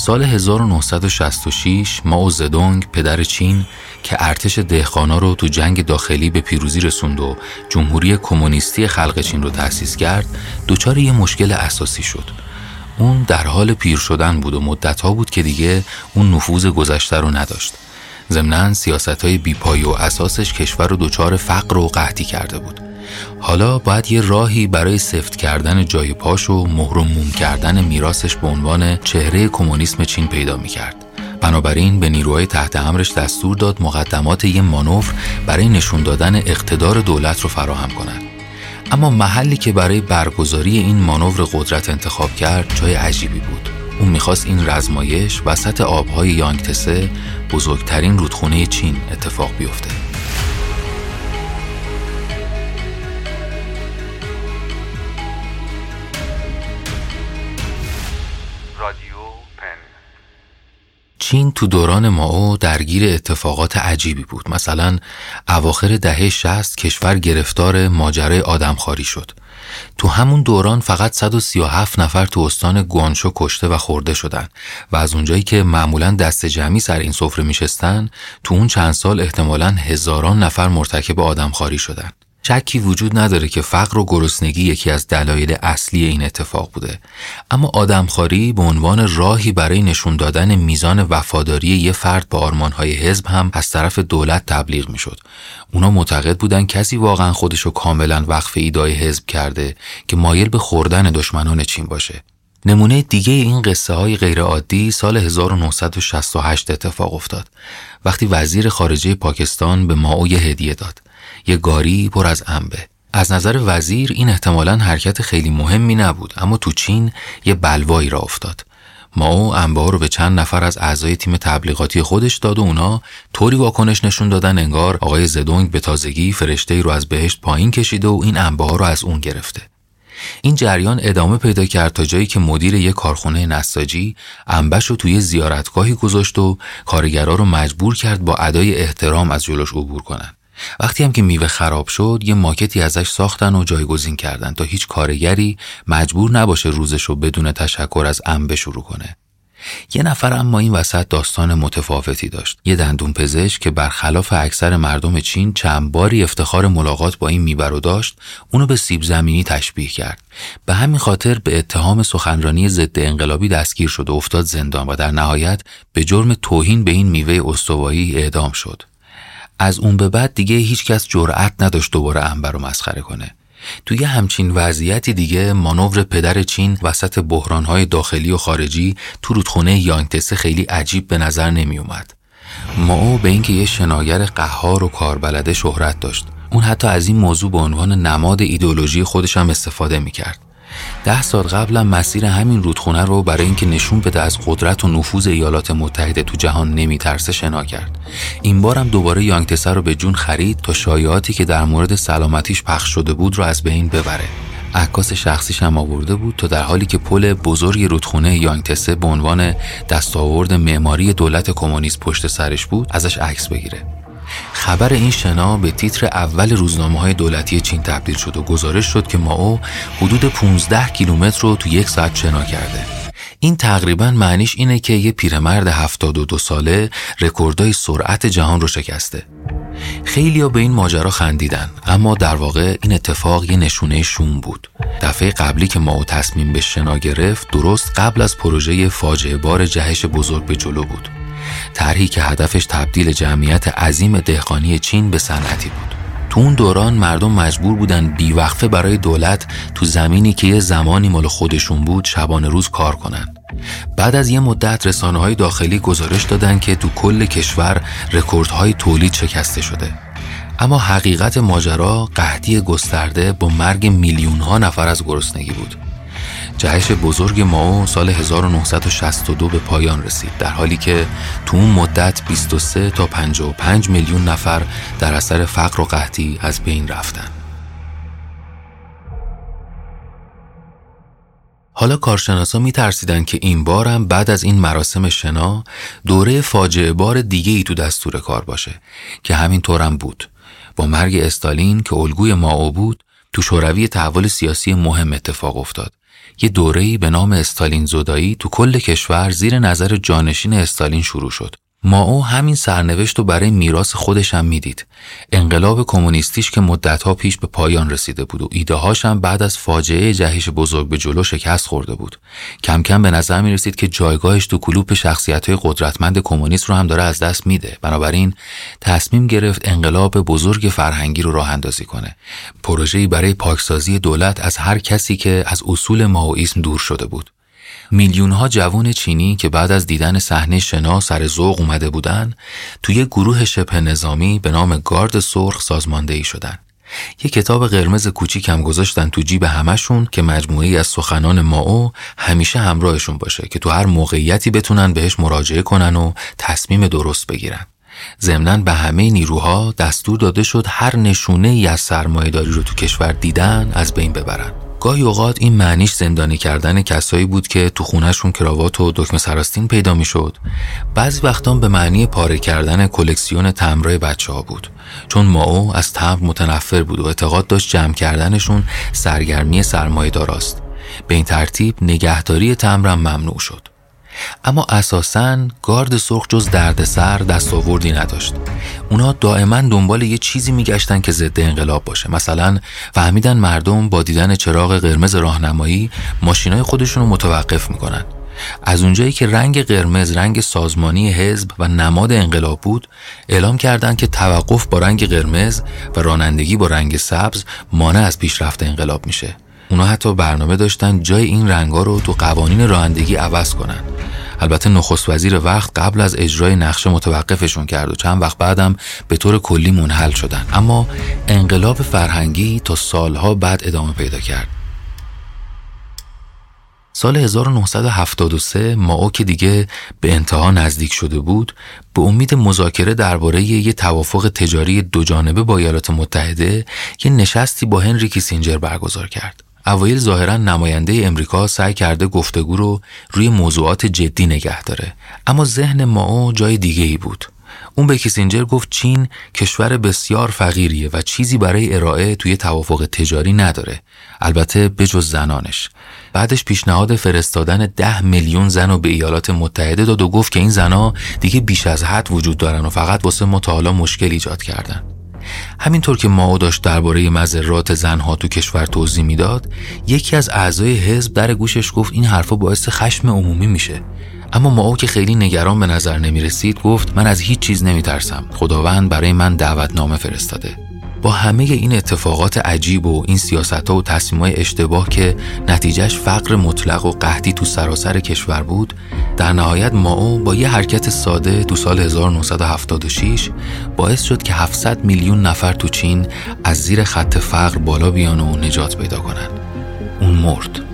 سال 1966 ماو زدونگ پدر چین که ارتش دهخانا رو تو جنگ داخلی به پیروزی رسوند و جمهوری کمونیستی خلق چین رو تأسیس کرد دچار یه مشکل اساسی شد. اون در حال پیر شدن بود و مدتها بود که دیگه اون نفوذ گذشته رو نداشت. ضمنا سیاست های بیپایی و اساسش کشور رو دچار فقر و قحطی کرده بود حالا باید یه راهی برای سفت کردن جای پاش و مهرموم کردن میراثش به عنوان چهره کمونیسم چین پیدا می‌کرد. بنابراین به نیروهای تحت امرش دستور داد مقدمات یه مانور برای نشون دادن اقتدار دولت رو فراهم کنند. اما محلی که برای برگزاری این مانور قدرت انتخاب کرد جای عجیبی بود. اون می‌خواست این رزمایش وسط آبهای یانگتسه بزرگترین رودخونه چین اتفاق بیفته. چین تو دوران ماو درگیر اتفاقات عجیبی بود. مثلا اواخر دهه 60 کشور گرفتار ماجرای آدمخواری شد. تو همون دوران فقط 137 نفر تو استان گوانشو کشته و خورده شدن و از اونجایی که معمولا دست جمعی سر این سفره میشستن تو اون چند سال احتمالا هزاران نفر مرتکب آدمخواری شدن. شکی وجود نداره که فقر و گرسنگی یکی از دلایل اصلی این اتفاق بوده. اما آدمخواری به عنوان راهی برای نشون دادن میزان وفاداری یه فرد به آرمانهای حزب هم از طرف دولت تبلیغ می‌شد. اونا معتقد بودن کسی واقعا خودشو کاملا وقف ایدای حزب کرده که مایل به خوردن دشمنان چین باشه. نمونه دیگه این قصه های غیرعادی سال 1968 اتفاق افتاد. وقتی وزیر خارجه پاکستان به ماو یه هدیه داد. یه گاری پر از انبه. از نظر وزیر این احتمالا حرکت خیلی مهمی نبود اما تو چین یه بلوایی را افتاد. ماو انبه رو به چند نفر از اعضای تیم تبلیغاتی خودش داد و اونا طوری واکنش نشون دادن انگار آقای زدونگ به تازگی فرشته رو از بهشت پایین کشیده و این انبه ها رو از اون گرفته. این جریان ادامه پیدا کرد تا جایی که مدیر یک کارخونه نساجی انبش رو توی زیارتگاهی گذاشت و کارگرا رو مجبور کرد با ادای احترام از جلوش عبور کنند. وقتی هم که میوه خراب شد یه ماکتی ازش ساختن و جایگزین کردن تا هیچ کارگری مجبور نباشه روزش رو بدون تشکر از انبه شروع کنه. یه نفر اما این وسط داستان متفاوتی داشت. یه دندون پزشک که برخلاف اکثر مردم چین چند باری افتخار ملاقات با این میبر رو داشت، اونو به سیب زمینی تشبیه کرد. به همین خاطر به اتهام سخنرانی ضد انقلابی دستگیر شد و افتاد زندان و در نهایت به جرم توهین به این میوه استوایی اعدام شد. از اون به بعد دیگه هیچکس جرأت نداشت دوباره انبر رو مسخره کنه توی همچین وضعیتی دیگه مانور پدر چین وسط بحرانهای داخلی و خارجی تو رودخونه یانگتسه خیلی عجیب به نظر نمی اومد. ماو به اینکه یه شناگر قهار و کاربلده شهرت داشت اون حتی از این موضوع به عنوان نماد ایدولوژی خودش هم استفاده می کرد. ده سال قبلا مسیر همین رودخونه رو برای اینکه نشون بده از قدرت و نفوذ ایالات متحده تو جهان نمیترسه شنا کرد. این بار هم دوباره یانگتسه رو به جون خرید تا شایعاتی که در مورد سلامتیش پخش شده بود رو از بین ببره. عکاس شخصیش هم آورده بود تا در حالی که پل بزرگ رودخونه یانگتسه به عنوان دستاورد معماری دولت کمونیست پشت سرش بود ازش عکس بگیره. خبر این شنا به تیتر اول روزنامه های دولتی چین تبدیل شد و گزارش شد که ماو حدود 15 کیلومتر رو تو یک ساعت شنا کرده. این تقریبا معنیش اینه که یه پیرمرد 72 ساله رکوردای سرعت جهان رو شکسته. خیلیا به این ماجرا خندیدن اما در واقع این اتفاق یه نشونه شوم بود. دفعه قبلی که ماو تصمیم به شنا گرفت درست قبل از پروژه فاجعه بار جهش بزرگ به جلو بود. طرحی که هدفش تبدیل جمعیت عظیم دهقانی چین به صنعتی بود. تو اون دوران مردم مجبور بودن بیوقفه برای دولت تو زمینی که یه زمانی مال خودشون بود شبانه روز کار کنن. بعد از یه مدت رسانه های داخلی گزارش دادن که تو کل کشور رکوردهای تولید شکسته شده. اما حقیقت ماجرا قحطی گسترده با مرگ میلیون ها نفر از گرسنگی بود. جهش بزرگ ماو سال 1962 به پایان رسید در حالی که تو اون مدت 23 تا 55 میلیون نفر در اثر فقر و قحطی از بین رفتن. حالا کارشناسا می ترسیدن که این بار هم بعد از این مراسم شنا دوره فاجعه بار دیگه ای تو دستور کار باشه که همین طورم بود. با مرگ استالین که الگوی ماو بود تو شوروی تحول سیاسی مهم اتفاق افتاد یه دوره‌ای به نام استالین زدایی تو کل کشور زیر نظر جانشین استالین شروع شد. ماو همین سرنوشت رو برای میراث خودش هم می‌دید. انقلاب کمونیستیش که مدتها پیش به پایان رسیده بود و ایدههاش هم بعد از فاجعه جهش بزرگ به جلو شکست خورده بود. کم کم به نظر می رسید که جایگاهش تو کلوپ شخصیت قدرتمند کمونیست رو هم داره از دست میده. بنابراین تصمیم گرفت انقلاب بزرگ فرهنگی رو راه اندازی کنه. پروژه‌ای برای پاکسازی دولت از هر کسی که از اصول ماویسم دور شده بود. میلیون ها جوان چینی که بعد از دیدن صحنه شنا سر ذوق اومده بودن توی گروه شبه نظامی به نام گارد سرخ سازماندهی شدن. یه کتاب قرمز کوچیک هم گذاشتن تو جیب همشون که مجموعی از سخنان ماو همیشه همراهشون باشه که تو هر موقعیتی بتونن بهش مراجعه کنن و تصمیم درست بگیرن. ضمنا به همه نیروها دستور داده شد هر نشونه ای از سرمایهداری رو تو کشور دیدن از بین ببرن. گاهی اوقات این معنیش زندانی کردن کسایی بود که تو خونهشون کراوات و دکمه سراستین پیدا می‌شد. بعضی وقتا به معنی پاره کردن کلکسیون تمرای بچه ها بود. چون ماو از تمر متنفر بود و اعتقاد داشت جمع کردنشون سرگرمی سرمایه داراست. به این ترتیب نگهداری تمرم ممنوع شد. اما اساسا گارد سرخ جز دردسر دستاوردی نداشت. اونا دائما دنبال یه چیزی میگشتن که ضد انقلاب باشه. مثلا فهمیدن مردم با دیدن چراغ قرمز راهنمایی ماشینای خودشون متوقف می‌کنن. از اونجایی که رنگ قرمز رنگ سازمانی حزب و نماد انقلاب بود اعلام کردند که توقف با رنگ قرمز و رانندگی با رنگ سبز مانع از پیشرفت انقلاب میشه. اونا حتی برنامه داشتن جای این رنگا رو تو قوانین رانندگی عوض کنن. البته نخست وزیر وقت قبل از اجرای نقشه متوقفشون کرد و چند وقت بعدم به طور کلی منحل شدن. اما انقلاب فرهنگی تا سالها بعد ادامه پیدا کرد. سال 1973 ماو که دیگه به انتها نزدیک شده بود به امید مذاکره درباره یه توافق تجاری دو جانبه با ایالات متحده یه نشستی با هنری کیسینجر برگزار کرد. اوایل ظاهرا نماینده امریکا سعی کرده گفتگو رو روی موضوعات جدی نگه داره اما ذهن ماو جای دیگه ای بود. اون به کیسینجر گفت چین کشور بسیار فقیریه و چیزی برای ارائه توی توافق تجاری نداره. البته بجز زنانش. بعدش پیشنهاد فرستادن ده میلیون زن رو به ایالات متحده داد و گفت که این زنا دیگه بیش از حد وجود دارن و فقط واسه مطالعه مشکل ایجاد کردن. همینطور که ماو داشت درباره مذرات زنها تو کشور توضیح می‌داد یکی از اعضای حزب در گوشش گفت این حرفا باعث خشم عمومی میشه. اما ماو که خیلی نگران به نظر نمی رسید گفت من از هیچ چیز نمی ترسم خداوند برای من دعوتنامه فرستاده. با همه این اتفاقات عجیب و این سیاست ها و تصمیم های اشتباه که نتیجهش فقر مطلق و قحطی تو سراسر کشور بود در نهایت ماو با یه حرکت ساده تو سال 1976 باعث شد که 700 میلیون نفر تو چین از زیر خط فقر بالا بیان و نجات پیدا کنن اون مرد.